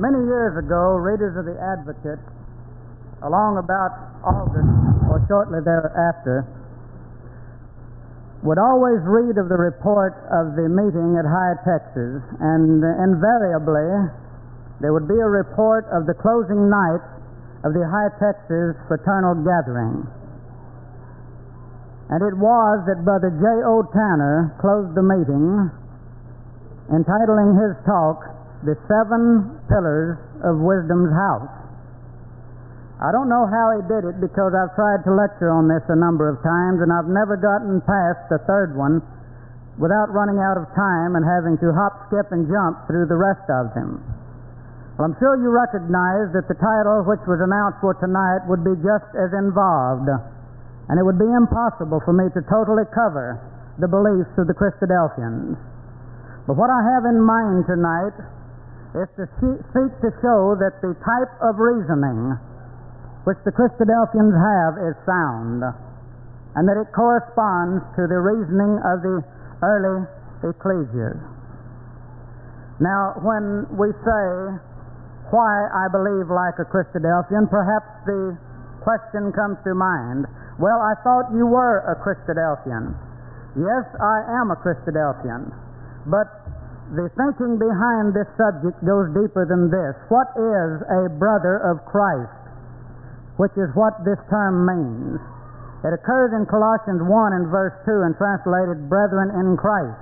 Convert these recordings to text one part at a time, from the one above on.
Many years ago, readers of the Advocate, along about August or shortly thereafter, would always read of the report of the meeting at High Texas, and invariably there would be a report of the closing night of the High Texas fraternal gathering. And it was that Brother J.O. Tanner closed the meeting, entitling his talk, The Seven Pillars of Wisdom's House. I don't know how he did it because I've tried to lecture on this a number of times and I've never gotten past the third one without running out of time and having to hop, skip, and jump through the rest of them. Well, I'm sure you recognize that the title which was announced for tonight would be just as involved, and it would be impossible for me to totally cover the beliefs of the Christadelphians. But what I have in mind tonight is to seek to show that the type of reasoning which the Christadelphians have is sound, and that it corresponds to the reasoning of the early ecclesias. Now, when we say why I believe like a Christadelphian, perhaps the question comes to mind. Well, I thought you were a Christadelphian. Yes, I am a Christadelphian. But the thinking behind this subject goes deeper than this. What is a brother of Christ? which is what this term means. It occurs in Colossians 1 and verse 2 and translated brethren in Christ.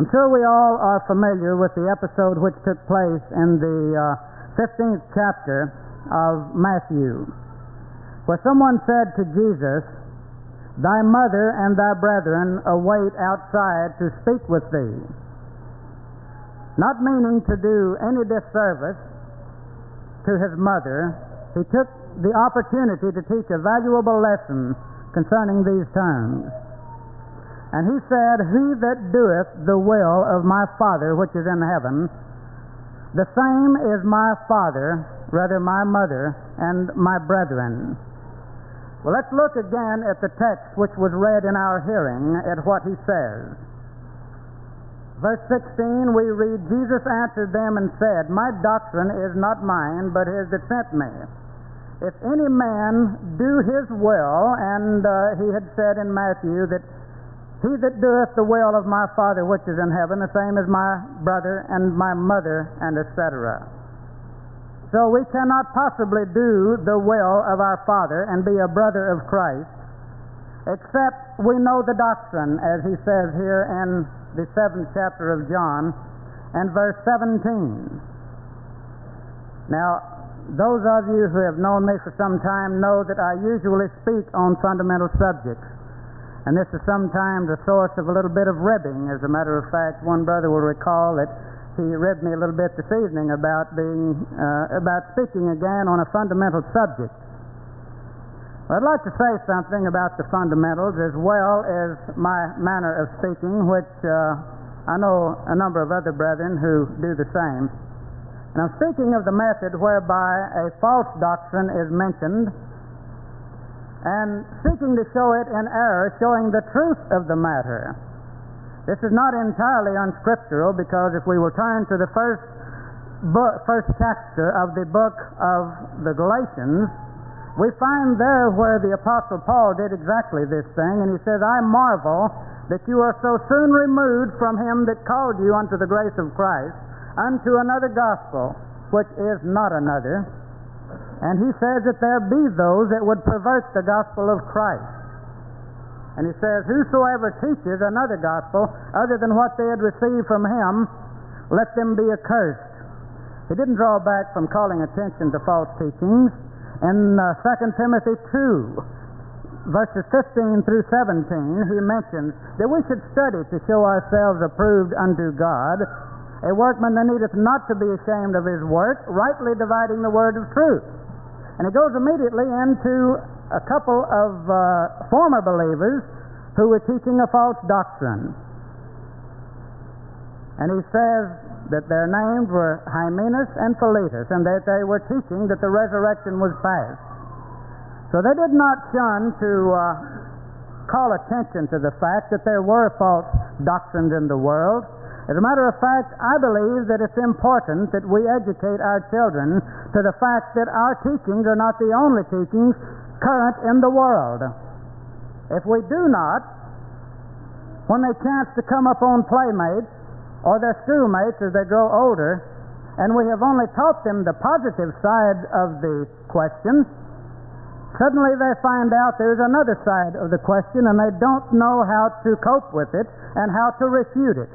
I'm sure we all are familiar with the episode which took place in the uh, 15th chapter of Matthew, where someone said to Jesus, Thy mother and thy brethren await outside to speak with thee. Not meaning to do any disservice to his mother, he took the opportunity to teach a valuable lesson concerning these terms. And he said, He that doeth the will of my Father which is in heaven, the same is my Father, rather my mother, and my brethren. Well, let's look again at the text which was read in our hearing at what he says. Verse 16, we read, Jesus answered them and said, My doctrine is not mine, but his that sent me. If any man do his will, and uh, he had said in Matthew that he that doeth the will of my Father which is in heaven, the same as my brother and my mother, and etc. So we cannot possibly do the will of our Father and be a brother of Christ, except we know the doctrine, as he says here in the seventh chapter of John and verse 17. Now, those of you who have known me for some time know that I usually speak on fundamental subjects. And this is sometimes a source of a little bit of ribbing. As a matter of fact, one brother will recall that he ribbed me a little bit this evening about being uh, about speaking again on a fundamental subject. I'd like to say something about the fundamentals as well as my manner of speaking, which uh, I know a number of other brethren who do the same. Now, speaking of the method whereby a false doctrine is mentioned, and seeking to show it in error, showing the truth of the matter. This is not entirely unscriptural because if we will turn to the first book, first chapter of the book of the Galatians, we find there where the Apostle Paul did exactly this thing, and he says, I marvel that you are so soon removed from him that called you unto the grace of Christ unto another gospel, which is not another. And he says that there be those that would pervert the gospel of Christ. And he says, Whosoever teaches another gospel other than what they had received from him, let them be accursed. He didn't draw back from calling attention to false teachings. In uh, 2 Timothy 2, verses 15 through 17, he mentions that we should study to show ourselves approved unto God, a workman that needeth not to be ashamed of his work, rightly dividing the word of truth. And he goes immediately into a couple of uh, former believers who were teaching a false doctrine. And he says that their names were Hymenaeus and Philetus, and that they were teaching that the resurrection was past. So they did not shun to uh, call attention to the fact that there were false doctrines in the world, As a matter of fact, I believe that it's important that we educate our children to the fact that our teachings are not the only teachings current in the world. If we do not, when they chance to come upon playmates or their schoolmates as they grow older, and we have only taught them the positive side of the question, suddenly they find out there's another side of the question and they don't know how to cope with it and how to refute it.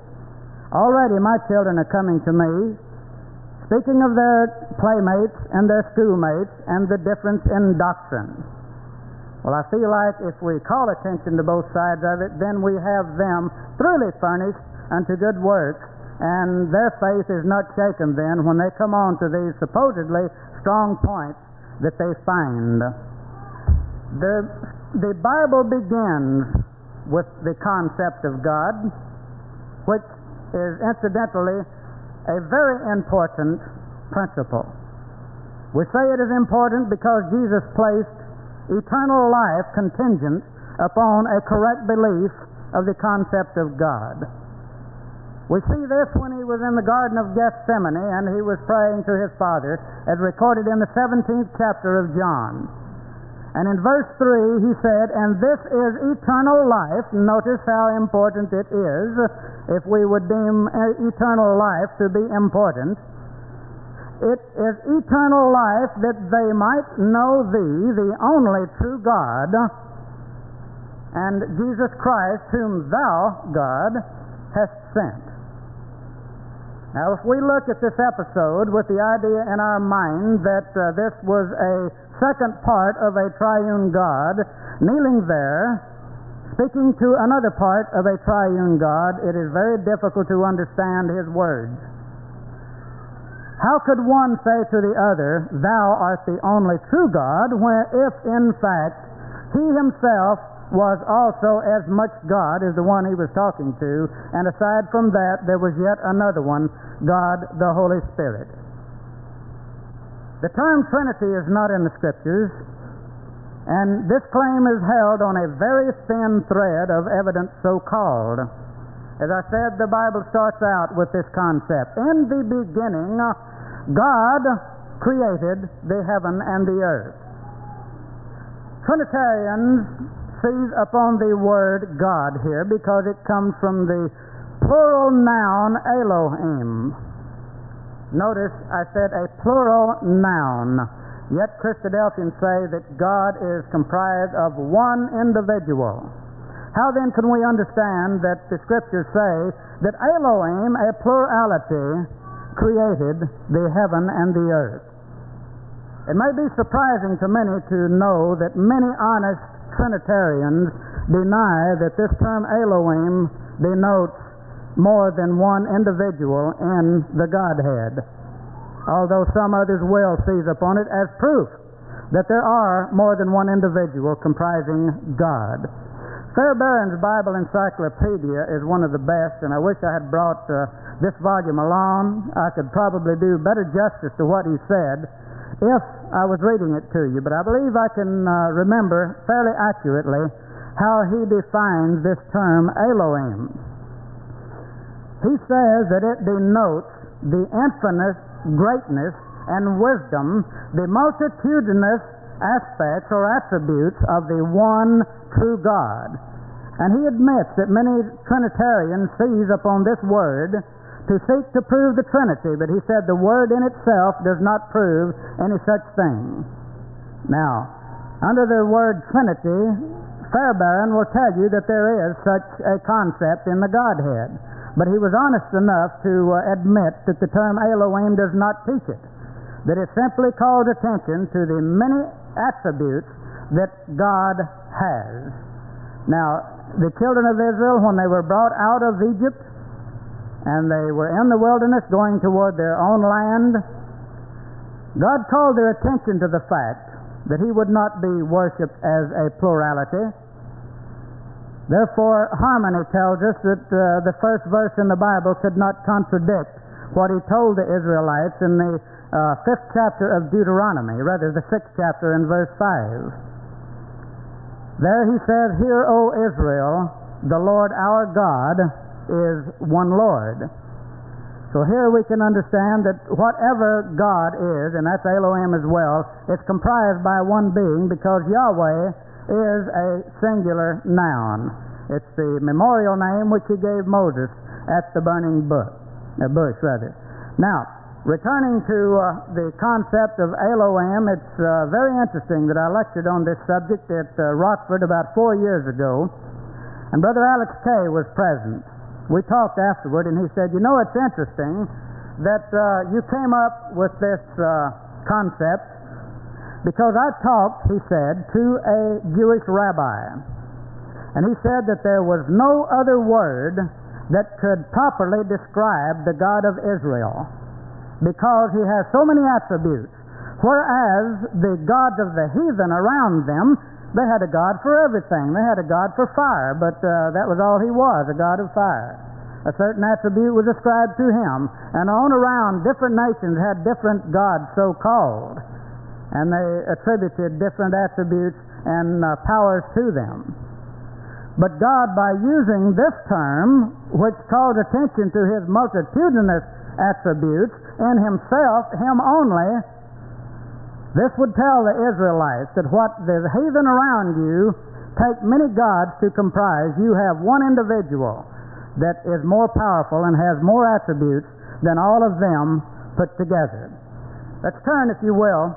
Already my children are coming to me, speaking of their playmates and their schoolmates and the difference in doctrine. Well, I feel like if we call attention to both sides of it, then we have them truly furnished unto good works, and their faith is not shaken then when they come on to these supposedly strong points that they find. The, the Bible begins with the concept of God, which is incidentally a very important principle. We say it is important because Jesus placed eternal life contingent upon a correct belief of the concept of God. We see this when he was in the Garden of Gethsemane and he was praying to his Father, as recorded in the 17th chapter of John. And in verse 3, he said, And this is eternal life. Notice how important it is if we would deem uh, eternal life to be important. It is eternal life that they might know Thee, the only true God, and Jesus Christ, whom Thou, God, hast sent. Now, if we look at this episode with the idea in our mind that uh, this was a second part of a triune God, kneeling there, speaking to another part of a triune God, it is very difficult to understand his words. How could one say to the other, Thou art the only true God, when if in fact he himself was also as much God as the one he was talking to, and aside from that, there was yet another one, God the Holy Spirit. The term Trinity is not in the Scriptures, and this claim is held on a very thin thread of evidence so called. As I said, the Bible starts out with this concept. In the beginning, God created the heaven and the earth. Trinitarians seize upon the word God here because it comes from the plural noun Elohim. Notice I said a plural noun. Yet Christadelphians say that God is comprised of one individual. How then can we understand that the scriptures say that Elohim, a plurality, created the heaven and the earth? It may be surprising to many to know that many honest Trinitarians deny that this term Elohim denotes more than one individual in the Godhead, although some others will seize upon it as proof that there are more than one individual comprising God. Fairbairn's Bible Encyclopedia is one of the best, and I wish I had brought uh, this volume along. I could probably do better justice to what he said if I was reading it to you, but I believe I can uh, remember fairly accurately how he defines this term Elohim. He says that it denotes the infinite greatness and wisdom, the multitudinous aspects or attributes of the one true God. And he admits that many Trinitarians seize upon this word to seek to prove the Trinity, but he said the word in itself does not prove any such thing. Now, under the word Trinity, Fairbairn will tell you that there is such a concept in the Godhead. But he was honest enough to uh, admit that the term Elohim does not teach it, that it simply calls attention to the many attributes that God has. Now, the children of Israel, when they were brought out of Egypt and they were in the wilderness going toward their own land, God called their attention to the fact that He would not be worshiped as a plurality, Therefore, harmony tells us that uh, the first verse in the Bible could not contradict what he told the Israelites in the uh, fifth chapter of Deuteronomy, rather, the sixth chapter in verse 5. There he says, Hear, O Israel, the Lord our God is one Lord. So here we can understand that whatever God is, and that's Elohim as well, it's comprised by one being because Yahweh is a singular noun. It's the memorial name which he gave Moses at the burning bush, uh, bush rather. Now, returning to uh, the concept of Elohim, it's uh, very interesting that I lectured on this subject at uh, Rockford about four years ago, and Brother Alex Kay was present we talked afterward, and he said, You know, it's interesting that uh, you came up with this uh, concept because I talked, he said, to a Jewish rabbi. And he said that there was no other word that could properly describe the God of Israel because he has so many attributes. Whereas the gods of the heathen around them, they had a God for everything. They had a God for fire, but uh, that was all he was, a God of fire. A certain attribute was ascribed to him. And on around, different nations had different gods so called. And they attributed different attributes and uh, powers to them. But God, by using this term, which called attention to his multitudinous attributes in himself, him only, this would tell the Israelites that what the heathen around you take many gods to comprise, you have one individual that is more powerful and has more attributes than all of them put together. Let's turn, if you will,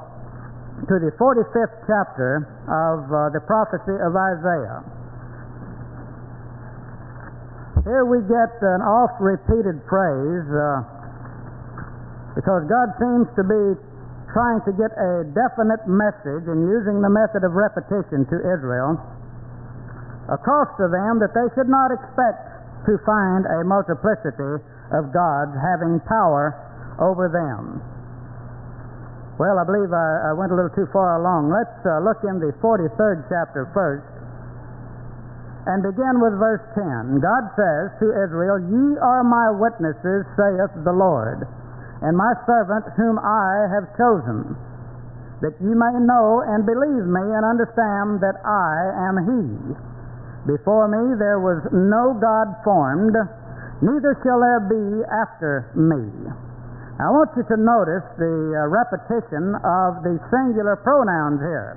to the 45th chapter of uh, the prophecy of Isaiah. Here we get an oft repeated phrase uh, because God seems to be trying to get a definite message and using the method of repetition to Israel across to them that they should not expect to find a multiplicity of gods having power over them. Well, I believe I, I went a little too far along. Let's uh, look in the 43rd chapter first and begin with verse 10. God says to Israel, Ye are my witnesses, saith the Lord and my servant whom I have chosen, that ye may know and believe me and understand that I am He. Before me there was no God formed, neither shall there be after me. I want you to notice the uh, repetition of the singular pronouns here.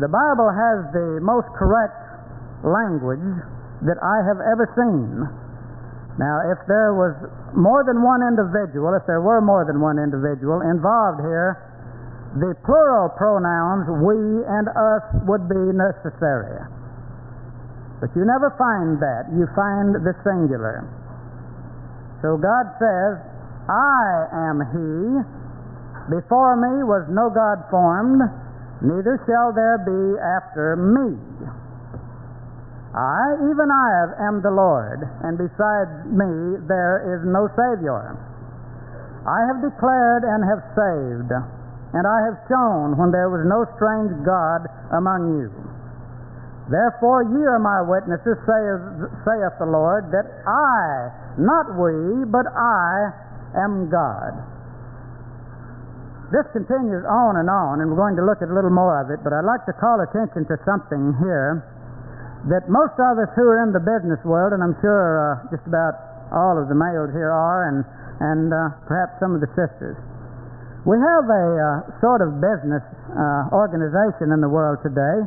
The Bible has the most correct language that I have ever seen. Now, if there was more than one individual, if there were more than one individual involved here, the plural pronouns we and us would be necessary. But you never find that. You find the singular. So God says, I am He. Before me was no God formed, neither shall there be after me. I, even I, am the Lord, and beside me there is no Savior. I have declared and have saved, and I have shown when there was no strange God among you. Therefore ye are my witnesses, saith, saith the Lord, that I, not we, but I, am God. This continues on and on, and we're going to look at a little more of it, but I'd like to call attention to something here that most of us who are in the business world, and I'm sure uh, just about all of the males here are, and and uh, perhaps some of the sisters, we have a uh, sort of business uh, organization in the world today,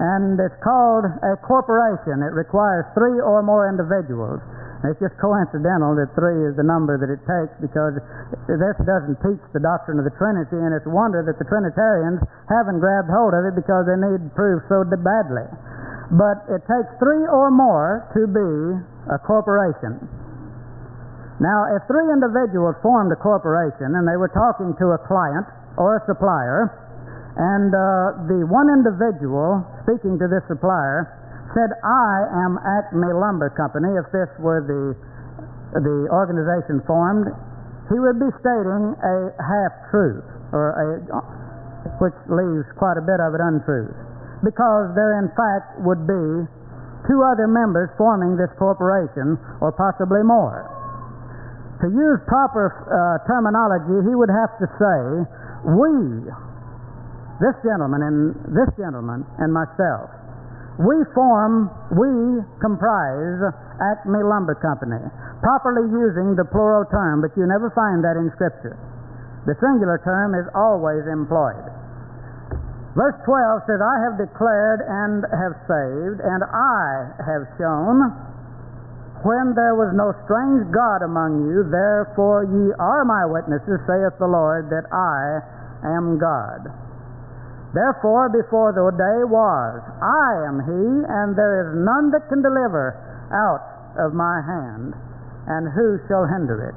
and it's called a corporation. It requires three or more individuals. It's just coincidental that three is the number that it takes because this doesn't teach the doctrine of the Trinity, and it's a wonder that the Trinitarians haven't grabbed hold of it because they need proof so badly. But it takes three or more to be a corporation. Now, if three individuals formed a corporation and they were talking to a client or a supplier, and uh, the one individual speaking to this supplier said, I am Acme Lumber Company, if this were the, the organization formed, he would be stating a half truth, or a, which leaves quite a bit of it untruth because there in fact would be two other members forming this corporation, or possibly more. To use proper uh, terminology, he would have to say, we, this gentleman and this gentleman and myself, We form, we comprise Acme Lumber Company, properly using the plural term, but you never find that in Scripture. The singular term is always employed. Verse 12 says, I have declared and have saved, and I have shown when there was no strange God among you, therefore ye are my witnesses, saith the Lord, that I am God. Therefore, before the day was, I am He, and there is none that can deliver out of my hand, and who shall hinder it?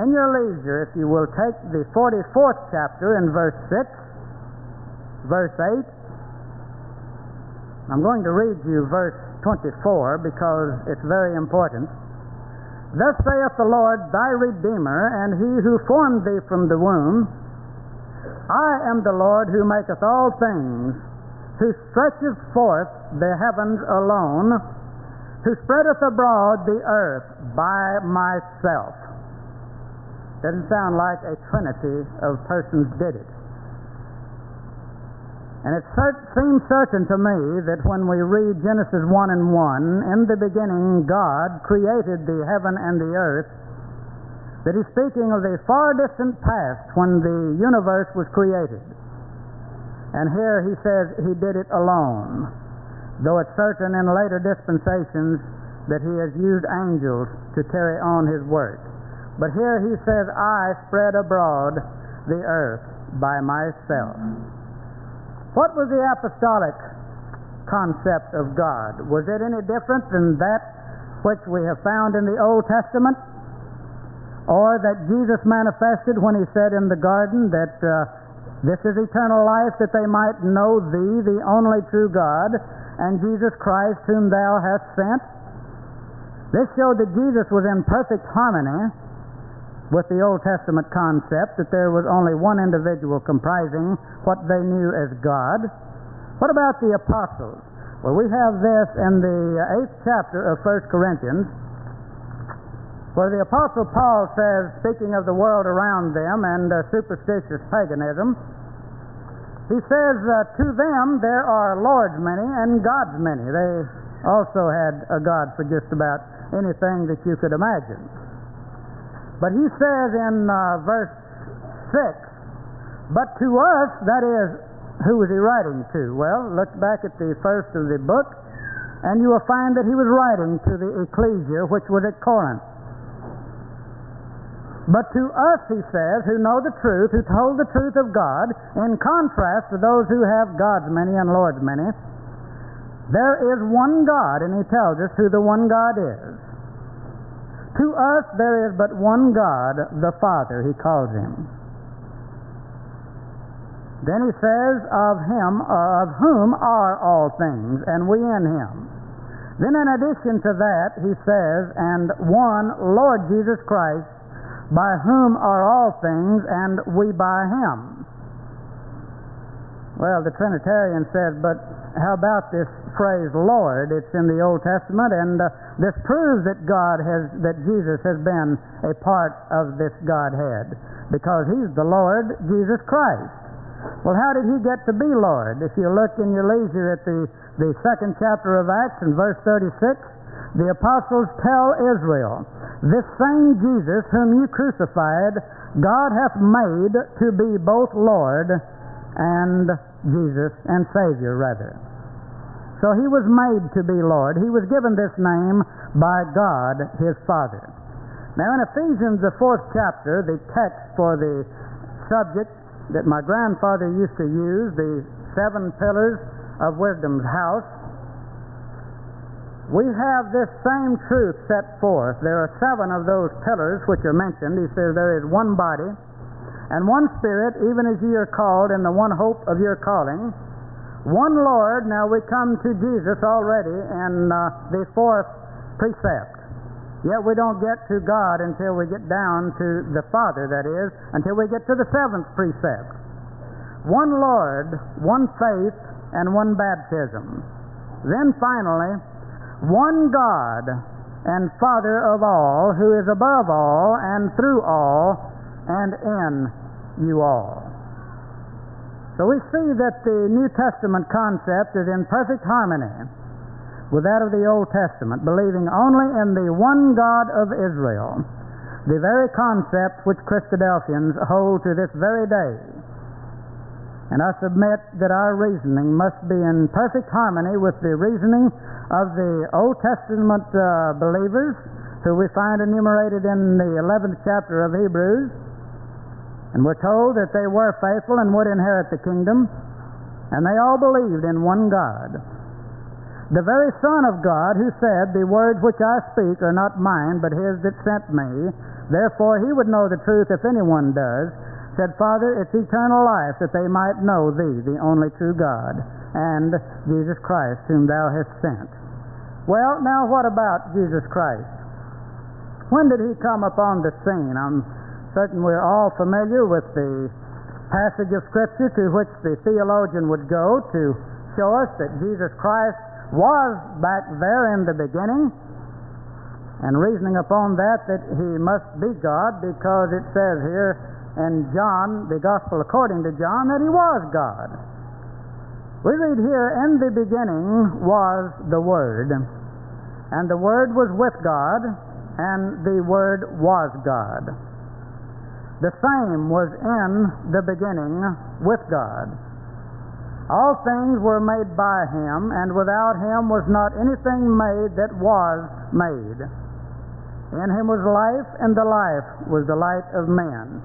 In your leisure, if you will take the 44th chapter in verse 6, verse 8, I'm going to read you verse 24 because it's very important. Thus saith the Lord thy Redeemer, and he who formed thee from the womb. I am the Lord who maketh all things, who stretcheth forth the heavens alone, who spreadeth abroad the earth by myself. Doesn't sound like a trinity of persons did it. And it seems certain to me that when we read Genesis 1 and 1, in the beginning God created the heaven and the earth, that he's speaking of the far distant past when the universe was created. And here he says he did it alone, though it's certain in later dispensations that he has used angels to carry on his work. But here he says, I spread abroad the earth by myself. What was the apostolic concept of God? Was it any different than that which we have found in the Old Testament? Or that Jesus manifested when he said in the garden that uh, this is eternal life, that they might know thee, the only true God, and Jesus Christ, whom thou hast sent? This showed that Jesus was in perfect harmony with the Old Testament concept that there was only one individual comprising what they knew as God. What about the apostles? Well, we have this in the eighth chapter of 1 Corinthians, where the apostle Paul says, speaking of the world around them and uh, superstitious paganism, he says, uh, To them there are lords many and gods many. They also had a God for just about anything that you could imagine. But he says in uh, verse 6, But to us, that is, who was he writing to? Well, look back at the first of the book, and you will find that he was writing to the ecclesia which was at Corinth. But to us, he says, who know the truth, who hold the truth of God, in contrast to those who have gods many and lords many, there is one God, and he tells us who the one God is. To us there is but one God, the Father, he calls him. Then he says, Of him, of whom are all things, and we in him. Then in addition to that, he says, And one Lord Jesus Christ, by whom are all things, and we by him. Well, the Trinitarian says, But how about this phrase Lord? It's in the Old Testament, and uh, this proves that God has, that Jesus has been a part of this Godhead, because He's the Lord Jesus Christ. Well, how did He get to be Lord? If you look in your leisure at the, the second chapter of Acts in verse 36, the apostles tell Israel, This same Jesus whom you crucified, God hath made to be both Lord and Jesus, and Savior, rather. So he was made to be Lord. He was given this name by God, his Father. Now, in Ephesians, the fourth chapter, the text for the subject that my grandfather used to use, the seven pillars of wisdom's house, we have this same truth set forth. There are seven of those pillars which are mentioned. He says there is one body and one spirit, even as ye are called in the one hope of your calling one Lord, now we come to Jesus already in uh, the fourth precept. Yet we don't get to God until we get down to the Father, that is, until we get to the seventh precept. One Lord, one faith, and one baptism. Then finally, one God and Father of all, who is above all and through all and in you all. So we see that the New Testament concept is in perfect harmony with that of the Old Testament, believing only in the one God of Israel, the very concept which Christadelphians hold to this very day. And I submit that our reasoning must be in perfect harmony with the reasoning of the Old Testament uh, believers, who we find enumerated in the 11th chapter of Hebrews and we're told that they were faithful and would inherit the kingdom, and they all believed in one God. The very Son of God who said, The words which I speak are not mine, but his that sent me, therefore he would know the truth if anyone does, said, Father, it's eternal life that they might know thee, the only true God, and Jesus Christ, whom thou hast sent. Well, now what about Jesus Christ? When did he come upon the scene? I'm certain we're all familiar with the passage of Scripture to which the theologian would go to show us that Jesus Christ was back there in the beginning, and reasoning upon that, that he must be God because it says here in John, the Gospel according to John, that he was God. We read here, in the beginning was the Word, and the Word was with God, and the Word was God. The same was in the beginning with God. All things were made by him, and without him was not anything made that was made. In him was life, and the life was the light of men.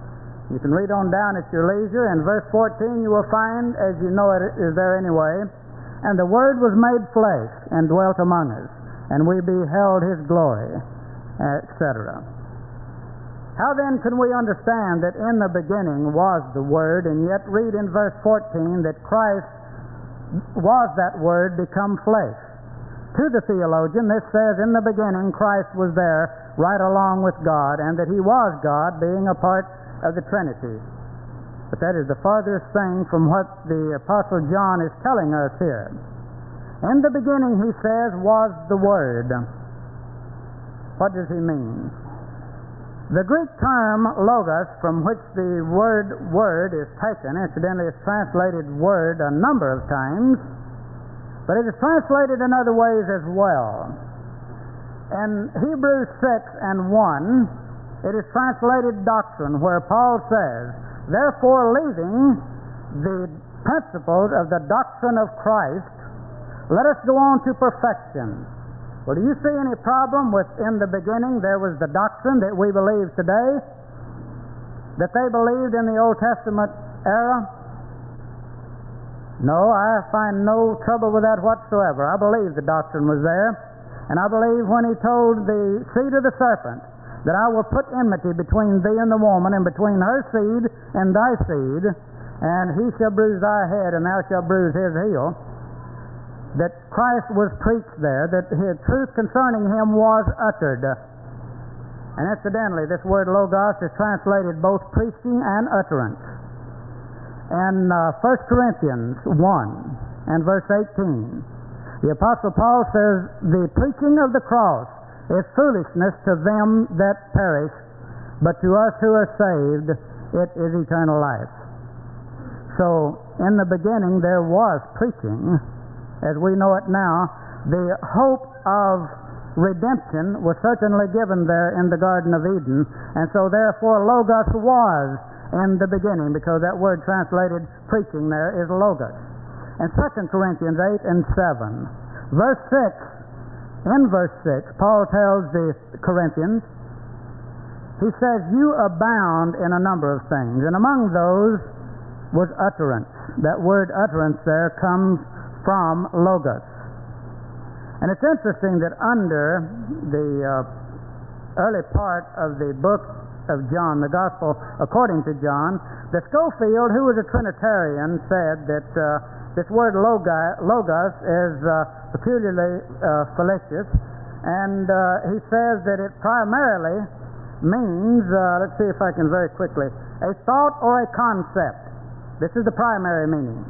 You can read on down at your leisure. In verse 14, you will find, as you know it is there anyway, and the Word was made flesh and dwelt among us, and we beheld his glory, etc. How then can we understand that in the beginning was the Word, and yet read in verse 14 that Christ was that Word become flesh? To the theologian, this says, In the beginning, Christ was there right along with God, and that He was God, being a part of the Trinity. But that is the farthest thing from what the Apostle John is telling us here. In the beginning, he says, was the Word. What does he mean? The Greek term logos, from which the word word is taken, incidentally, is translated word a number of times, but it is translated in other ways as well. In Hebrews 6 and 1, it is translated doctrine, where Paul says, Therefore, leaving the principles of the doctrine of Christ, let us go on to perfection well, do you see any problem with in the beginning there was the doctrine that we believe today? That they believed in the Old Testament era? No, I find no trouble with that whatsoever. I believe the doctrine was there. And I believe when he told the seed of the serpent that I will put enmity between thee and the woman, and between her seed and thy seed, and he shall bruise thy head, and thou shalt bruise his heel that Christ was preached there, that his truth concerning him was uttered. And incidentally, this word logos is translated both preaching and utterance. In uh, 1 Corinthians 1 and verse 18, the Apostle Paul says, The preaching of the cross is foolishness to them that perish, but to us who are saved, it is eternal life. So, in the beginning, there was preaching as we know it now, the hope of redemption was certainly given there in the Garden of Eden, and so therefore Logos was in the beginning, because that word translated preaching there is Logos. In 2 Corinthians 8 and 7, verse 6, in verse 6, Paul tells the Corinthians, he says, You abound in a number of things, and among those was utterance. That word utterance there comes from Logos. And it's interesting that under the uh, early part of the book of John, the Gospel according to John, that Scofield, who was a Trinitarian, said that uh, this word logos is uh, peculiarly uh, fallacious, and uh, he says that it primarily means, uh, let's see if I can very quickly, a thought or a concept. This is the primary meaning.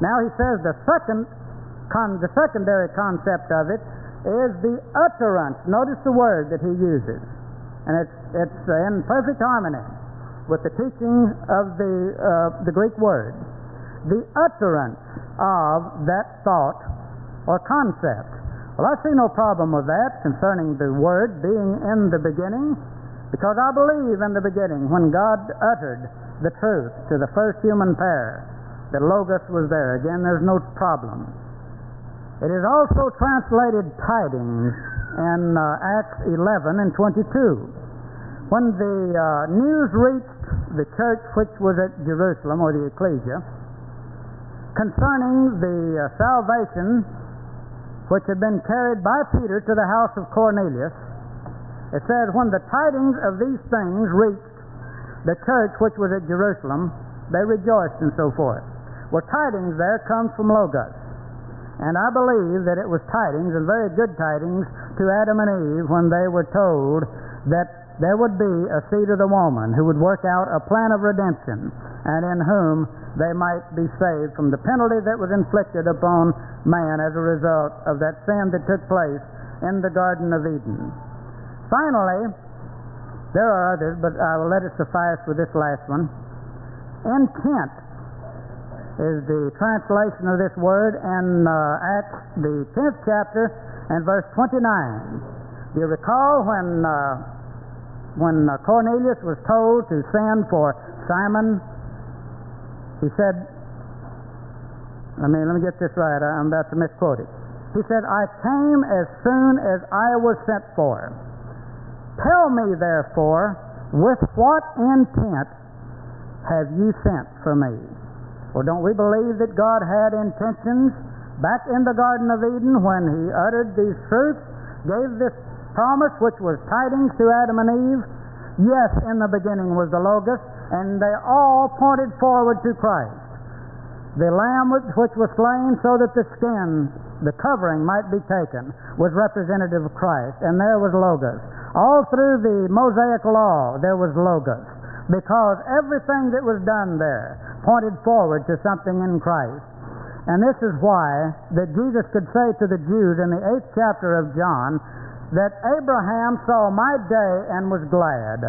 Now he says the second, con- the secondary concept of it is the utterance. Notice the word that he uses, and it's it's in perfect harmony with the teaching of the uh, the Greek word. the utterance of that thought or concept. Well, I see no problem with that concerning the Word being in the beginning, because I believe in the beginning when God uttered the truth to the first human pair, that Logos was there. Again, there's no problem. It is also translated tidings in uh, Acts 11 and 22. When the uh, news reached the church which was at Jerusalem, or the ecclesia, concerning the uh, salvation which had been carried by Peter to the house of Cornelius, it says, When the tidings of these things reached the church which was at Jerusalem, they rejoiced and so forth. Well, tidings there comes from Logos. And I believe that it was tidings, and very good tidings, to Adam and Eve when they were told that there would be a seed of the woman who would work out a plan of redemption, and in whom they might be saved from the penalty that was inflicted upon man as a result of that sin that took place in the Garden of Eden. Finally, there are others, but I will let it suffice with this last one. Intent is the translation of this word in uh, Acts, the 10th chapter, and verse 29. Do you recall when, uh, when uh, Cornelius was told to send for Simon? He said, let me, let me get this right, I'm about to misquote it. He said, I came as soon as I was sent for. Tell me, therefore, with what intent have you sent for me? Well, don't we believe that God had intentions back in the Garden of Eden when He uttered these truths, gave this promise, which was tidings to Adam and Eve? Yes, in the beginning was the Logos, and they all pointed forward to Christ. The Lamb which was slain so that the skin, the covering, might be taken, was representative of Christ, and there was Logos. All through the Mosaic Law, there was Logos, because everything that was done there pointed forward to something in Christ. And this is why that Jesus could say to the Jews in the eighth chapter of John that Abraham saw my day and was glad.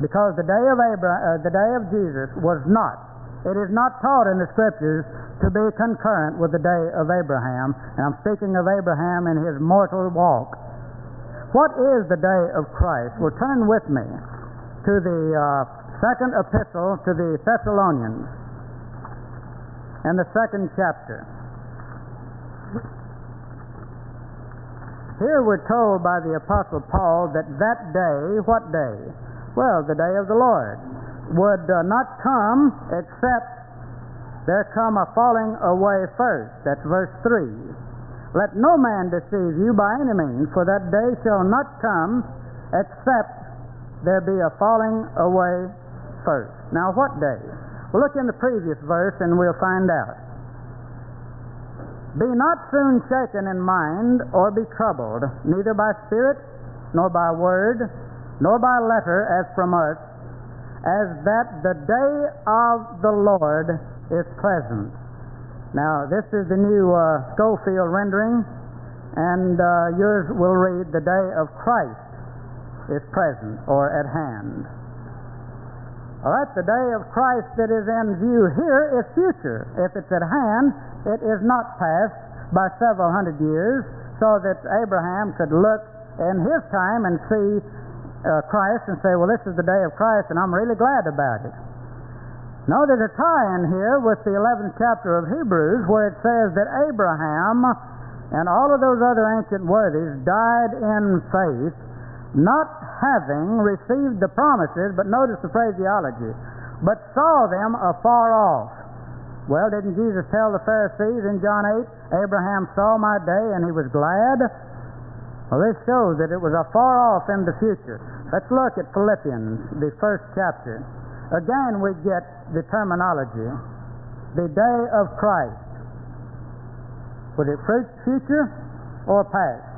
Because the day of Abraham, uh, the day of Jesus was not. It is not taught in the scriptures to be concurrent with the day of Abraham. And I'm speaking of Abraham in his mortal walk. What is the day of Christ? Well, turn with me to the uh, second epistle to the Thessalonians and the second chapter. Here we're told by the Apostle Paul that that day, what day? Well, the day of the Lord, would uh, not come except there come a falling away first. That's verse 3. Let no man deceive you by any means, for that day shall not come except there be a falling away first. Now, what day? We'll look in the previous verse and we'll find out. Be not soon shaken in mind or be troubled, neither by spirit, nor by word, nor by letter as from us, as that the day of the Lord is present. Now, this is the new uh, Scofield rendering, and uh, yours will read, The day of Christ is present or at hand. All right, the day of Christ that is in view here is future. If it's at hand, it is not past by several hundred years, so that Abraham could look in his time and see uh, Christ and say, Well, this is the day of Christ, and I'm really glad about it. No, there's a tie in here with the 11th chapter of Hebrews where it says that Abraham and all of those other ancient worthies died in faith not having received the promises, but notice the phraseology, but saw them afar off. Well, didn't Jesus tell the Pharisees in John 8, Abraham saw my day and he was glad? Well, this shows that it was afar off in the future. Let's look at Philippians, the first chapter. Again, we get the terminology the day of Christ. Was it future or past?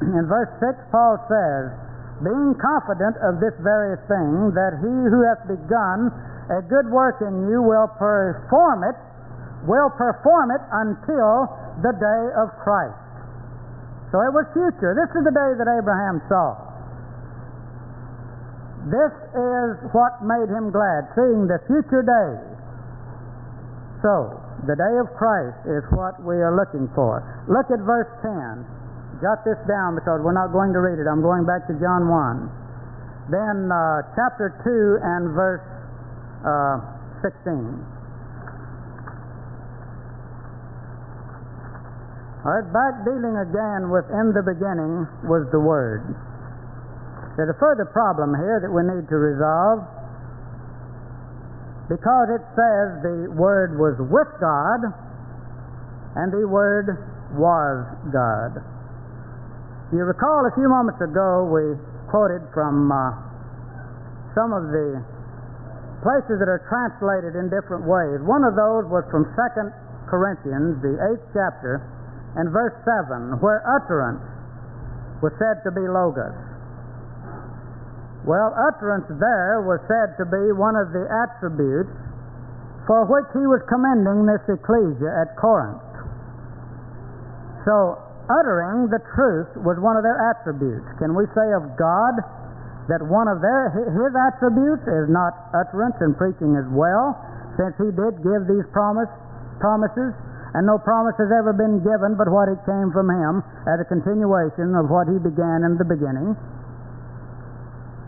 In verse 6, Paul says, Being confident of this very thing, that he who hath begun a good work in you will perform it, will perform it until the day of Christ. So it was future. This is the day that Abraham saw. This is what made him glad, seeing the future day. So, the day of Christ is what we are looking for. Look at verse 10. Jot this down because we're not going to read it. I'm going back to John 1. Then uh, chapter 2 and verse uh, 16. All right, back dealing again with in the beginning was the Word. There's a further problem here that we need to resolve because it says the Word was with God and the Word was God. You recall a few moments ago we quoted from uh, some of the places that are translated in different ways. One of those was from 2 Corinthians, the 8th chapter and verse 7, where utterance was said to be logos. Well, utterance there was said to be one of the attributes for which he was commending this ecclesia at Corinth. So, uttering the truth was one of their attributes. Can we say of God that one of their his attributes is not utterance and preaching as well, since he did give these promise, promises and no promise has ever been given but what it came from him as a continuation of what he began in the beginning.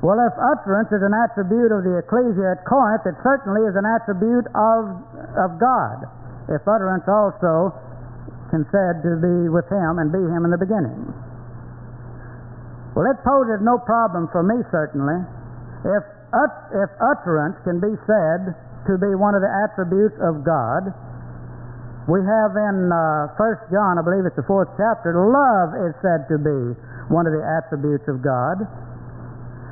Well, if utterance is an attribute of the ecclesia at Corinth, it certainly is an attribute of, of God. If utterance also can said to be with him and be him in the beginning. Well, it poses no problem for me, certainly. If, ut- if utterance can be said to be one of the attributes of God, we have in uh, 1 John, I believe it's the fourth chapter, love is said to be one of the attributes of God.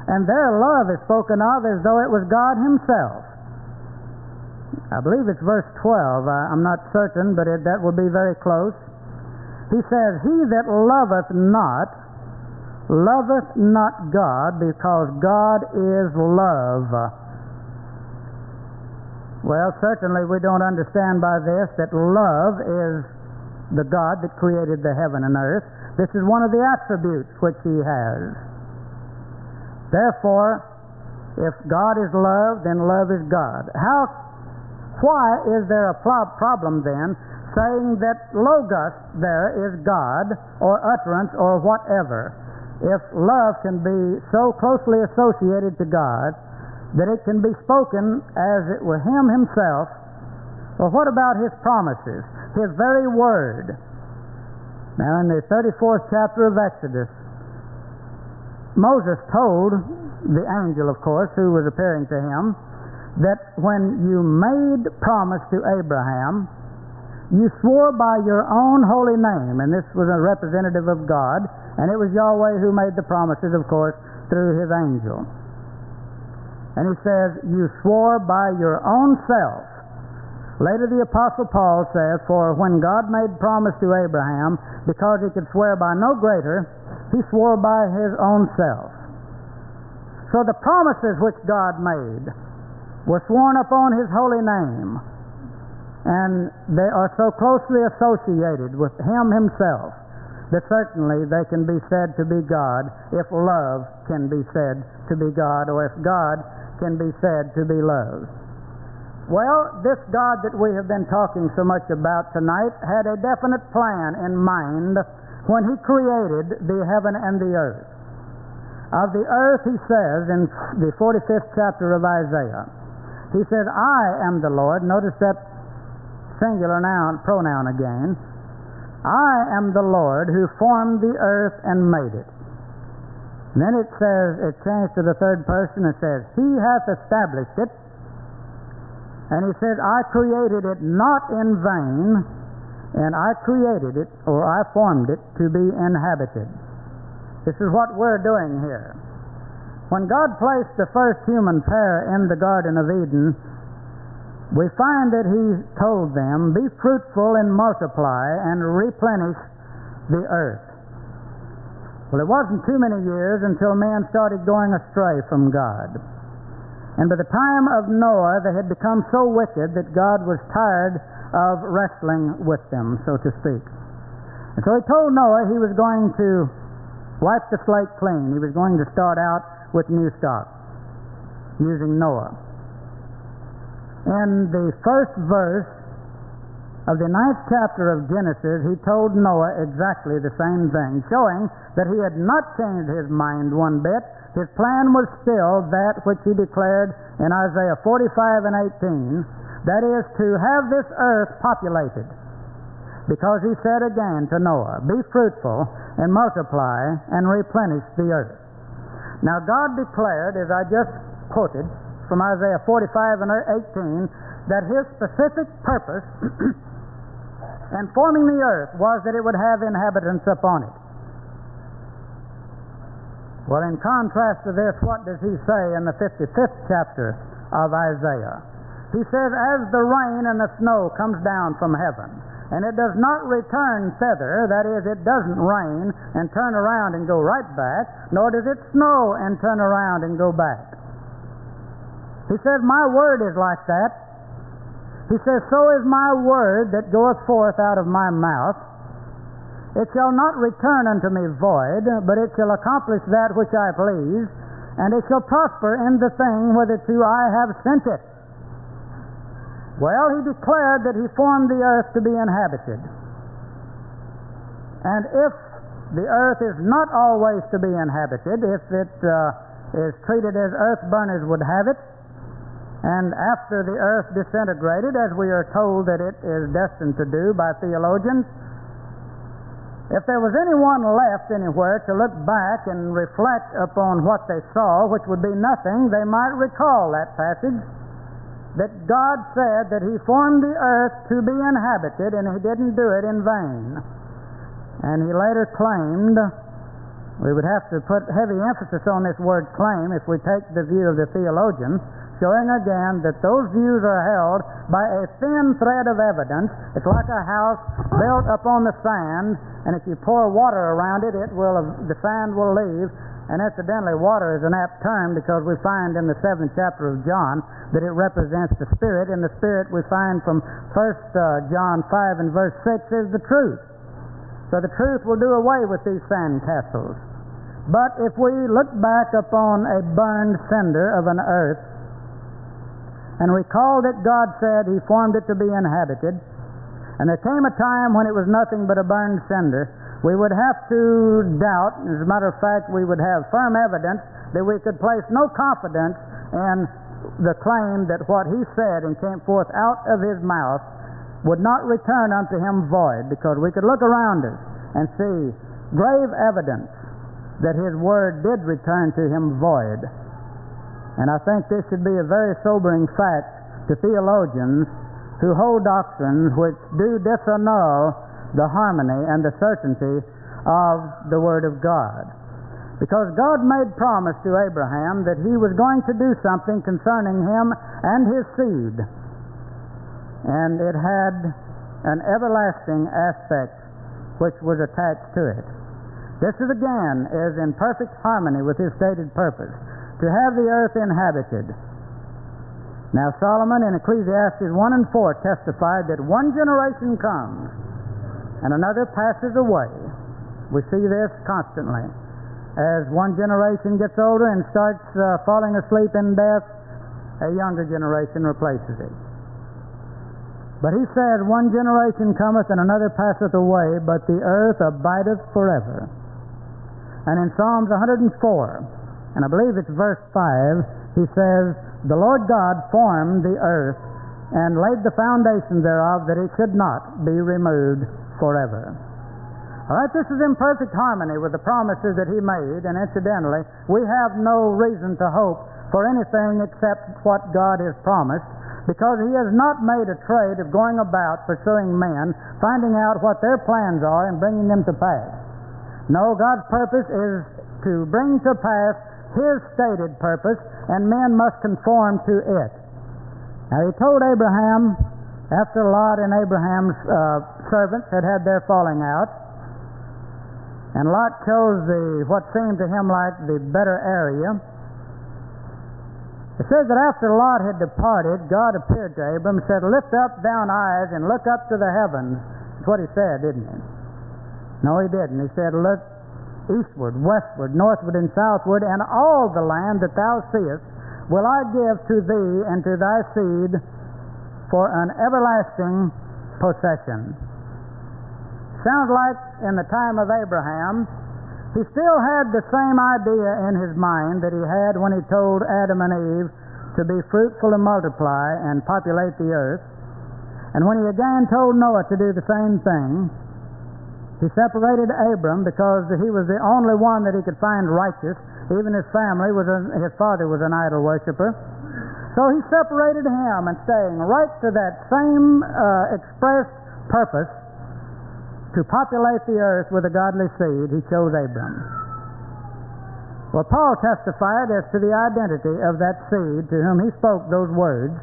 And their love is spoken of as though it was God Himself. I believe it's verse 12. Uh, I, am not certain, but it, that will be very close. He says, He that loveth not, loveth not God, because God is love. Well, certainly we don't understand by this that love is the God that created the heaven and earth. This is one of the attributes which He has. Therefore, if God is love, then love is God. How, why is there a problem then saying that Logos there is God or utterance or whatever? If love can be so closely associated to God, that it can be spoken as it were Him Himself. Well, what about His promises? His very word. Now, in the 34th chapter of Exodus, Moses told the angel, of course, who was appearing to him, that when you made promise to Abraham, you swore by your own holy name, and this was a representative of God, and it was Yahweh who made the promises, of course, through his angel. And he says, You swore by your own self. Later, the Apostle Paul says, For when God made promise to Abraham, because he could swear by no greater, he swore by his own self. So the promises which God made were sworn upon his holy name, and they are so closely associated with him himself that certainly they can be said to be God if love can be said to be God, or if God can be said to be love. Well, this God that we have been talking so much about tonight had a definite plan in mind when He created the heaven and the earth. Of the earth, He says in the 45th chapter of Isaiah, He says, I am the Lord. Notice that singular noun, pronoun again. I am the Lord who formed the earth and made it. And then it says, it changed to the third person. It says, He hath established it. And he says, I created it not in vain, and I created it, or I formed it, to be inhabited. This is what we're doing here. When God placed the first human pair in the Garden of Eden, we find that He told them, Be fruitful and multiply and replenish the earth. Well, it wasn't too many years until man started going astray from God. And by the time of Noah, they had become so wicked that God was tired of wrestling with them, so to speak. And so he told Noah he was going to wipe the slate clean. He was going to start out with new stock using Noah in the first verse of the ninth chapter of Genesis, he told Noah exactly the same thing, showing that he had not changed his mind one bit. His plan was still that which he declared in Isaiah 45 and 18, that is, to have this earth populated. Because he said again to Noah, Be fruitful and multiply and replenish the earth. Now, God declared, as I just quoted from Isaiah 45 and 18, that his specific purpose in forming the earth was that it would have inhabitants upon it. Well, in contrast to this, what does he say in the 55th chapter of Isaiah? He says, As the rain and the snow comes down from heaven, and it does not return thither, that is, it doesn't rain and turn around and go right back, nor does it snow and turn around and go back. He says, My word is like that. He says, So is my word that goeth forth out of my mouth. It shall not return unto me void, but it shall accomplish that which I please, and it shall prosper in the thing whitherto I have sent it. Well, he declared that he formed the earth to be inhabited. And if the earth is not always to be inhabited, if it uh, is treated as earth burners would have it, and after the earth disintegrated, as we are told that it is destined to do by theologians, if there was anyone left anywhere to look back and reflect upon what they saw, which would be nothing, they might recall that passage that God said that He formed the earth to be inhabited and He didn't do it in vain. And He later claimed, we would have to put heavy emphasis on this word claim if we take the view of the theologian showing again that those views are held by a thin thread of evidence. It's like a house built upon the sand, and if you pour water around it, it will the sand will leave. And incidentally, water is an apt term because we find in the seventh chapter of John that it represents the Spirit, and the Spirit we find from First uh, John five and verse six is the truth. So the truth will do away with these sand castles. But if we look back upon a burned cinder of an earth and recall that God said He formed it to be inhabited, and there came a time when it was nothing but a burned cinder, we would have to doubt, as a matter of fact, we would have firm evidence that we could place no confidence in the claim that what He said and came forth out of His mouth would not return unto Him void, because we could look around us and see grave evidence that His word did return to Him void. And I think this should be a very sobering fact to theologians who hold doctrines which do disannul the harmony and the certainty of the Word of God. Because God made promise to Abraham that he was going to do something concerning him and his seed. And it had an everlasting aspect which was attached to it. This is again is in perfect harmony with his stated purpose to have the earth inhabited. Now, Solomon in Ecclesiastes 1 and 4 testified that one generation comes and another passes away. We see this constantly. As one generation gets older and starts uh, falling asleep in death, a younger generation replaces it. But he said, One generation cometh and another passeth away, but the earth abideth forever. And in Psalms 104, and I believe it's verse 5, he says, The Lord God formed the earth and laid the foundation thereof that it should not be removed forever. All right, this is in perfect harmony with the promises that he made, and incidentally, we have no reason to hope for anything except what God has promised, because he has not made a trade of going about pursuing men, finding out what their plans are, and bringing them to pass. No, God's purpose is to bring to pass his stated purpose, and men must conform to it. Now, he told Abraham, after Lot and Abraham's uh, servants had had their falling out, and Lot chose the what seemed to him like the better area. It says that after Lot had departed, God appeared to Abram and said, Lift up thine eyes and look up to the heavens. That's what he said, didn't he? No, he didn't. He said, Look eastward, westward, northward, and southward, and all the land that thou seest will I give to thee and to thy seed for an everlasting possession. Sounds like in the time of Abraham, he still had the same idea in his mind that he had when he told Adam and Eve to be fruitful and multiply and populate the earth. And when he again told Noah to do the same thing, he separated Abram because he was the only one that he could find righteous. Even his family was a, his father was an idol worshiper. So he separated him and staying right to that same uh, expressed purpose to populate the earth with a godly seed, he chose Abram. Well, Paul testified as to the identity of that seed to whom he spoke those words,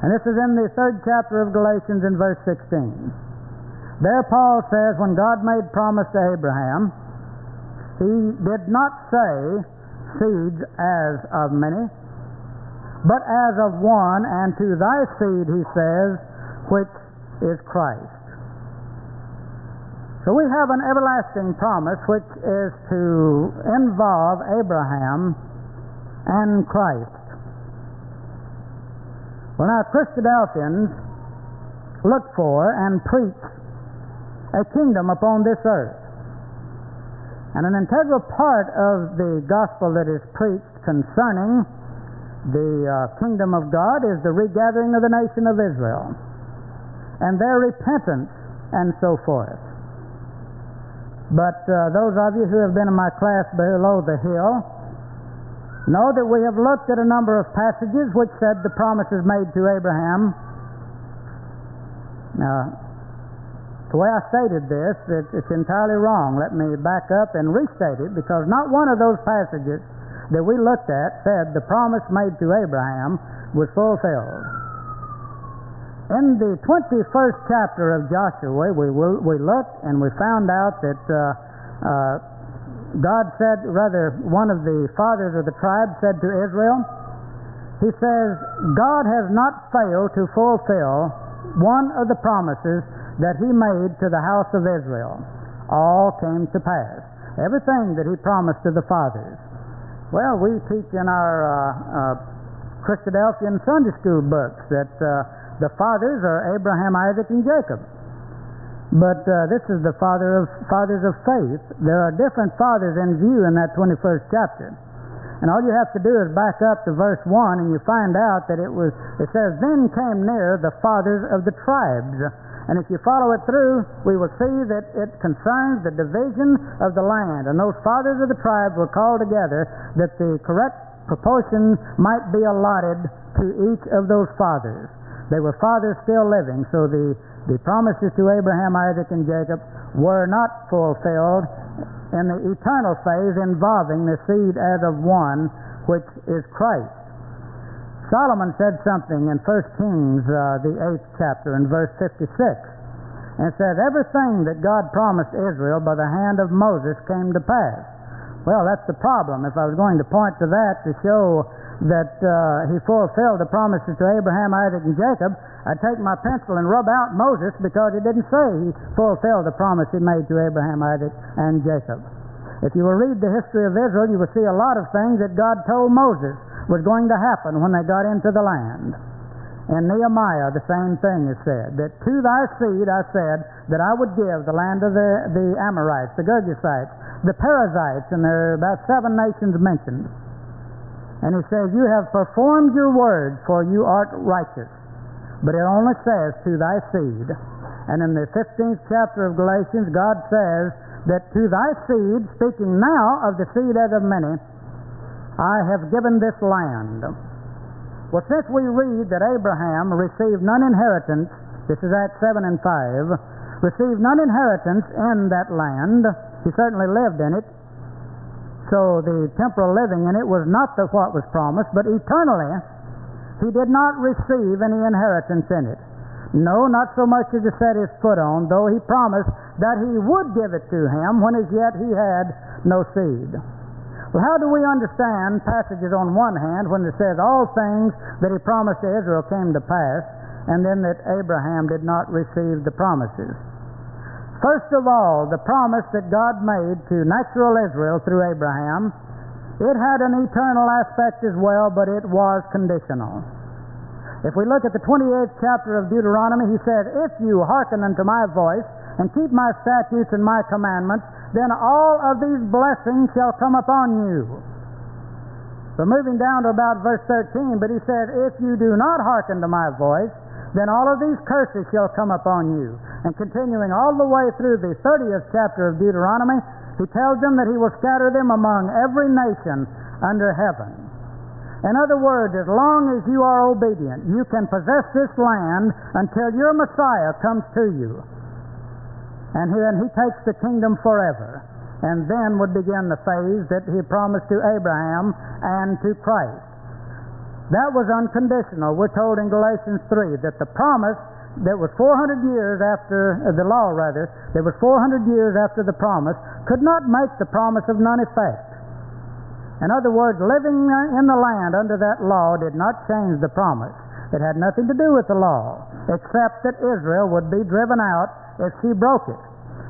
and this is in the third chapter of Galatians in verse 16. There, Paul says, when God made promise to Abraham, he did not say seeds as of many, but as of one, and to thy seed, he says, which is Christ. So we have an everlasting promise which is to involve Abraham and Christ. Well, now, Christadelphians look for and preach a kingdom upon this earth. And an integral part of the gospel that is preached concerning the uh, kingdom of God is the regathering of the nation of Israel and their repentance and so forth. But uh, those of you who have been in my class below the hill know that we have looked at a number of passages which said the promises made to Abraham. Now, the way I stated this, it, it's entirely wrong. Let me back up and restate it because not one of those passages that we looked at said the promise made to Abraham was fulfilled. In the 21st chapter of Joshua, we, we looked and we found out that uh, uh, God said, rather, one of the fathers of the tribe said to Israel, He says, God has not failed to fulfill one of the promises that He made to the house of Israel. All came to pass. Everything that He promised to the fathers. Well, we teach in our uh, uh Christadelphian Sunday school books that uh, the fathers are Abraham, Isaac, and Jacob. But uh, this is the father of fathers of faith. There are different fathers in view in that 21st chapter. And all you have to do is back up to verse 1 and you find out that it was, it says, Then came near the fathers of the tribes. And if you follow it through, we will see that it concerns the division of the land. And those fathers of the tribes were called together that the correct proportion might be allotted to each of those fathers. They were fathers still living, so the, the promises to Abraham, Isaac, and Jacob were not fulfilled in the eternal phase involving the seed as of one, which is Christ. Solomon said something in 1 Kings, uh, the 8th chapter, in verse 56. And says, Everything that God promised Israel by the hand of Moses came to pass. Well, that's the problem. If I was going to point to that to show that uh, he fulfilled the promises to Abraham, Isaac, and Jacob, I'd take my pencil and rub out Moses because he didn't say he fulfilled the promise he made to Abraham, Isaac, and Jacob. If you will read the history of Israel, you will see a lot of things that God told Moses was going to happen when they got into the land. In Nehemiah, the same thing is said that to thy seed I said that I would give the land of the, the Amorites, the Girgashites, the Perizzites, and there are about seven nations mentioned. And he says, You have performed your word, for you art righteous. But it only says, To thy seed. And in the 15th chapter of Galatians, God says that to thy seed, speaking now of the seed as of many, I have given this land. Well, since we read that Abraham received none inheritance, this is Acts 7 and 5, received none inheritance in that land, he certainly lived in it, so the temporal living in it was not the, what was promised, but eternally he did not receive any inheritance in it. No, not so much as to set his foot on, though he promised that he would give it to him when as yet he had no seed. Well, how do we understand passages on one hand when it says all things that he promised to Israel came to pass, and then that Abraham did not receive the promises? First of all, the promise that God made to natural Israel through Abraham, it had an eternal aspect as well, but it was conditional. If we look at the 28th chapter of Deuteronomy, he said, If you hearken unto my voice and keep my statutes and my commandments, then all of these blessings shall come upon you. So moving down to about verse 13, but he said, If you do not hearken to my voice, then all of these curses shall come upon you. And continuing all the way through the 30th chapter of Deuteronomy, he tells them that he will scatter them among every nation under heaven. In other words, as long as you are obedient, you can possess this land until your Messiah comes to you. And then he takes the kingdom forever. And then would begin the phase that he promised to Abraham and to Christ. That was unconditional. We're told in Galatians 3 that the promise that was 400 years after uh, the law, rather, that was 400 years after the promise, could not make the promise of none effect. In other words, living in the land under that law did not change the promise. It had nothing to do with the law, except that Israel would be driven out if she broke it.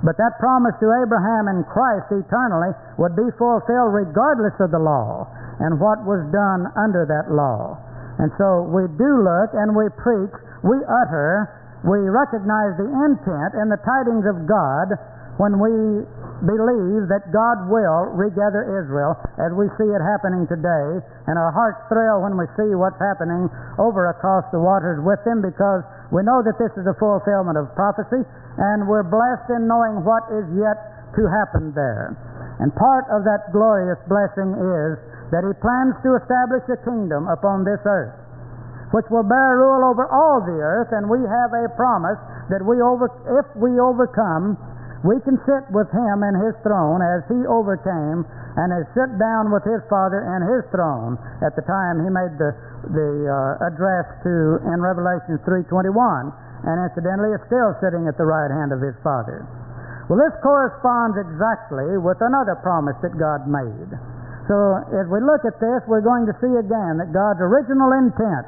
But that promise to Abraham and Christ eternally would be fulfilled regardless of the law and what was done under that law. And so we do look and we preach, we utter, we recognize the intent and the tidings of God when we believe that God will regather Israel as we see it happening today, and our hearts thrill when we see what's happening over across the waters with them because we know that this is a fulfillment of prophecy, and we're blessed in knowing what is yet to happen there. And part of that glorious blessing is that He plans to establish a kingdom upon this earth which will bear rule over all the earth, and we have a promise that we over, if we overcome, we can sit with him in his throne as he overcame and has sit down with his father in his throne at the time he made the, the uh, address to in Revelation 3.21 and incidentally is still sitting at the right hand of his father. Well, this corresponds exactly with another promise that God made. So as we look at this, we're going to see again that God's original intent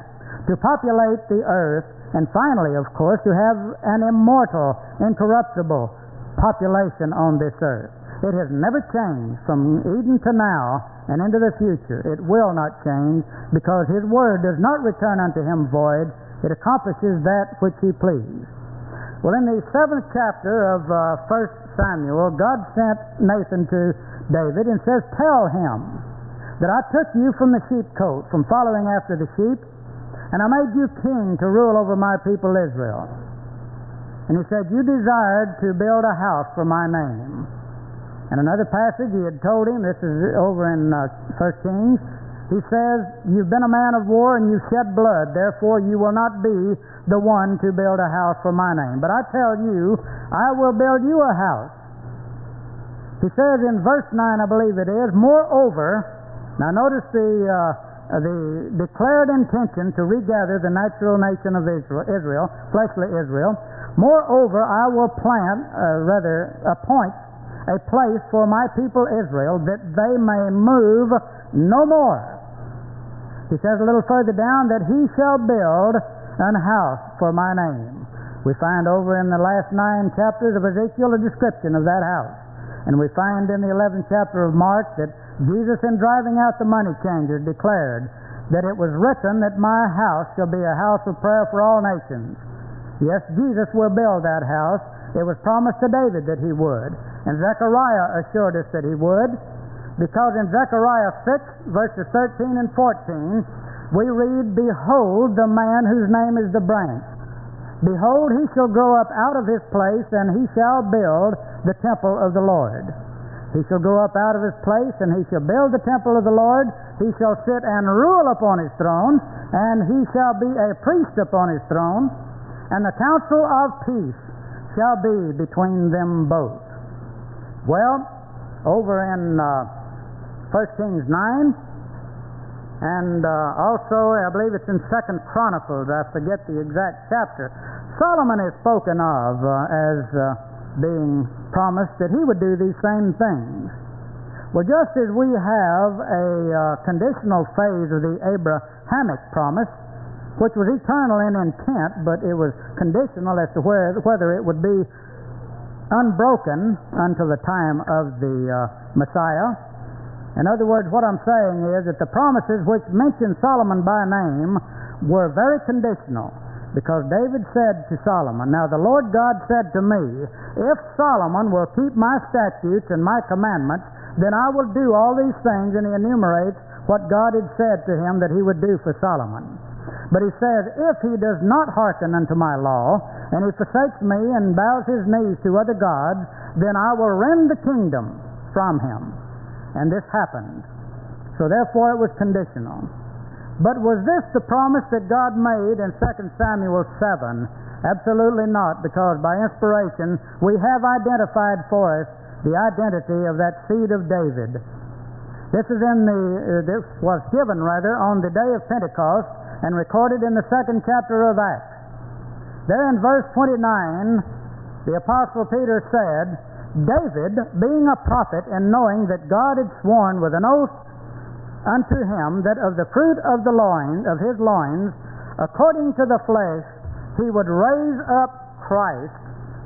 to populate the earth and finally, of course, to have an immortal, incorruptible, population on this earth. It has never changed from Eden to now and into the future. It will not change because His Word does not return unto Him void. It accomplishes that which He pleased. Well, in the seventh chapter of uh, 1 Samuel, God sent Nathan to David and says, Tell him that I took you from the sheepcote, from following after the sheep, and I made you king to rule over my people Israel. And he said, You desired to build a house for my name. And another passage he had told him, this is over in uh, 1 Kings, he says, You've been a man of war and you've shed blood, therefore you will not be the one to build a house for my name. But I tell you, I will build you a house. He says in verse 9, I believe it is, Moreover, now notice the, uh, the declared intention to regather the natural nation of Israel, Israel fleshly Israel. Moreover, I will plant, uh, rather, appoint a place for my people Israel that they may move no more. He says a little further down that he shall build an house for my name. We find over in the last nine chapters of Ezekiel a description of that house. And we find in the 11th chapter of Mark that Jesus, in driving out the money changers, declared that it was written that my house shall be a house of prayer for all nations. Yes, Jesus will build that house. It was promised to David that he would. And Zechariah assured us that he would. Because in Zechariah 6, verses 13 and 14, we read, Behold the man whose name is the branch. Behold, he shall grow up out of his place, and he shall build the temple of the Lord. He shall go up out of his place, and he shall build the temple of the Lord. He shall sit and rule upon his throne, and he shall be a priest upon his throne and the counsel of peace shall be between them both. Well, over in uh, 1 Kings 9, and uh, also I believe it's in Second Chronicles, I forget the exact chapter, Solomon is spoken of uh, as uh, being promised that he would do these same things. Well, just as we have a uh, conditional phase of the Abrahamic promise, which was eternal in intent, but it was conditional as to where, whether it would be unbroken until the time of the uh, Messiah. In other words, what I'm saying is that the promises which mention Solomon by name were very conditional because David said to Solomon, Now the Lord God said to me, If Solomon will keep my statutes and my commandments, then I will do all these things. And he enumerates what God had said to him that he would do for Solomon. But he says, If he does not hearken unto my law, and he forsakes me and bows his knees to other gods, then I will rend the kingdom from him. And this happened. So therefore it was conditional. But was this the promise that God made in 2 Samuel 7? Absolutely not, because by inspiration we have identified for us the identity of that seed of David. This is in the uh, this was given rather on the day of Pentecost and recorded in the second chapter of Acts. There in verse 29, the apostle Peter said, David, being a prophet and knowing that God had sworn with an oath unto him that of the fruit of the loin of his loins, according to the flesh, he would raise up Christ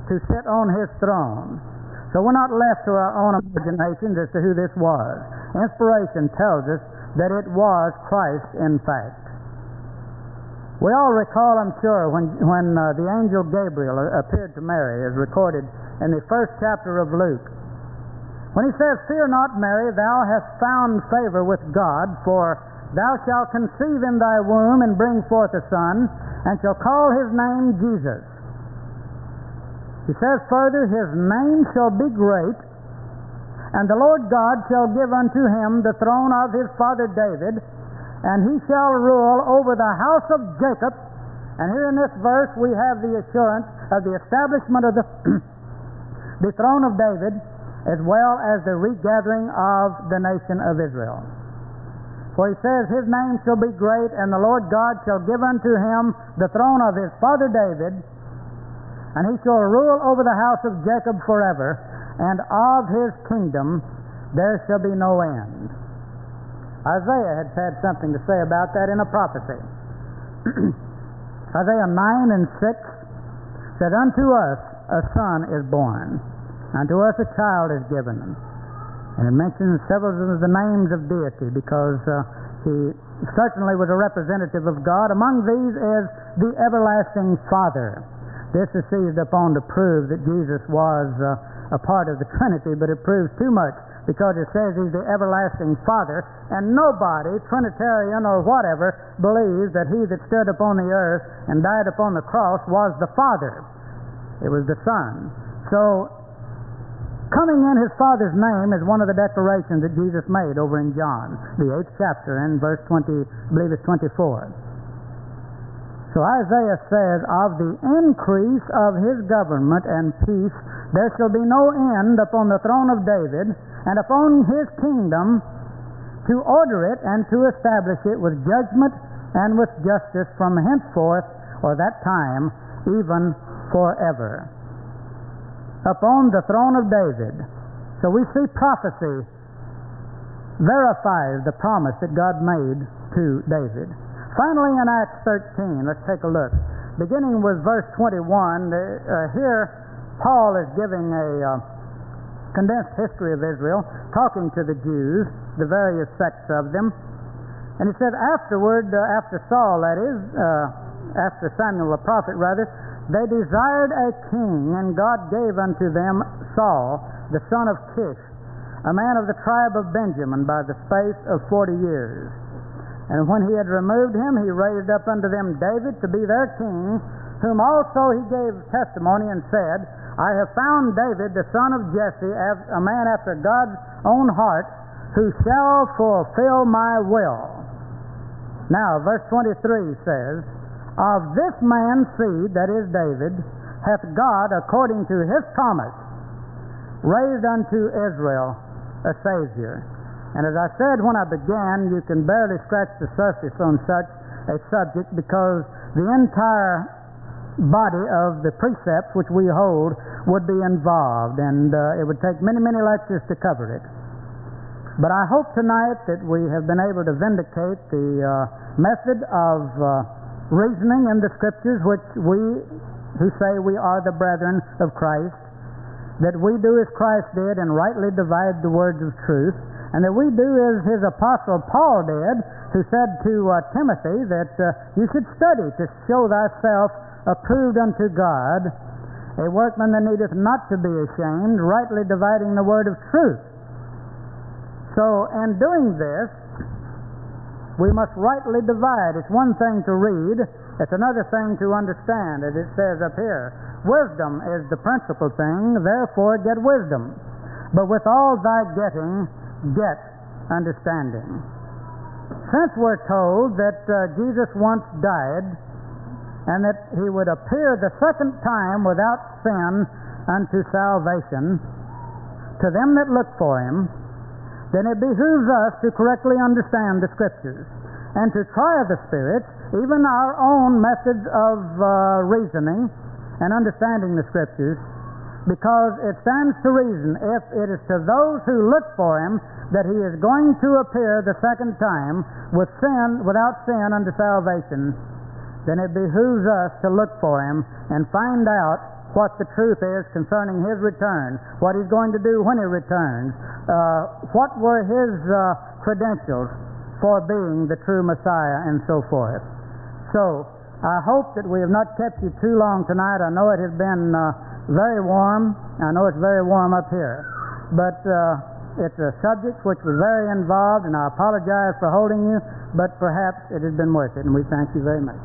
to sit on his throne. So we're not left to our own imaginations as to who this was. Inspiration tells us that it was Christ, in fact. We all recall, I'm sure, when, when uh, the angel Gabriel appeared to Mary, as recorded in the first chapter of Luke. When he says, Fear not, Mary, thou hast found favor with God, for thou shalt conceive in thy womb and bring forth a son, and shall call his name Jesus. He says further, His name shall be great, and the Lord God shall give unto him the throne of his father David, and he shall rule over the house of Jacob. And here in this verse we have the assurance of the establishment of the, the throne of David as well as the regathering of the nation of Israel. For he says, His name shall be great, and the Lord God shall give unto him the throne of his father David, and he shall rule over the house of Jacob forever, and of his kingdom there shall be no end. Isaiah had had something to say about that in a prophecy. Isaiah 9 and 6 said, Unto us a son is born Unto us a child is given. And it mentions several of the names of deity because uh, he certainly was a representative of God. Among these is the everlasting Father. This is seized upon to prove that Jesus was uh, a part of the Trinity, but it proves too much because it says he's the everlasting Father, and nobody, Trinitarian or whatever, believes that he that stood upon the earth and died upon the cross was the Father. It was the Son. So Coming in his Father's name is one of the declarations that Jesus made over in John, the eighth chapter, and verse 20, I believe it's 24. So Isaiah says, Of the increase of his government and peace there shall be no end upon the throne of David and upon his kingdom to order it and to establish it with judgment and with justice from henceforth or that time even forever upon the throne of David. So we see prophecy verifies the promise that God made to David. Finally, in Acts 13, let's take a look. Beginning with verse 21, uh, here Paul is giving a uh, condensed history of Israel, talking to the Jews, the various sects of them. And he said, afterward, uh, after Saul, that is, uh, after Samuel the prophet, rather, they desired a king, and God gave unto them Saul, the son of Kish, a man of the tribe of Benjamin, by the space of forty years. And when he had removed him, he raised up unto them David to be their king, whom also he gave testimony and said, I have found David, the son of Jesse, a man after God's own heart, who shall fulfill my will. Now, verse 23 says, of this man's seed, that is David, hath God, according to his promise, raised unto Israel a Savior. And as I said when I began, you can barely scratch the surface on such a subject because the entire body of the precepts which we hold would be involved, and uh, it would take many, many lectures to cover it. But I hope tonight that we have been able to vindicate the uh, method of uh, reasoning in the scriptures which we who say we are the brethren of Christ, that we do as Christ did and rightly divide the words of truth, and that we do as his apostle Paul did, who said to uh, Timothy that uh, you should study to show thyself approved unto God, a workman that needeth not to be ashamed, rightly dividing the word of truth. So, in doing this, we must rightly divide. It's one thing to read, it's another thing to understand, as it says up here. Wisdom is the principal thing, therefore get wisdom. But with all thy getting, get understanding. Since we're told that uh, Jesus once died and that he would appear the second time without sin unto salvation to them that look for him, then it behooves us to correctly understand the Scriptures and to try the spirits, even our own methods of uh, reasoning and understanding the Scriptures, because it stands to reason if it is to those who look for him that he is going to appear the second time with sin without sin unto salvation. Then it behooves us to look for him and find out what the truth is concerning his return what he's going to do when he returns uh, what were his uh, credentials for being the true messiah and so forth so I hope that we have not kept you too long tonight. I know it has been uh, very warm. I know it's very warm up here. But uh, it's a subject which was very involved, and I apologize for holding you, but perhaps it has been worth it, and we thank you very much.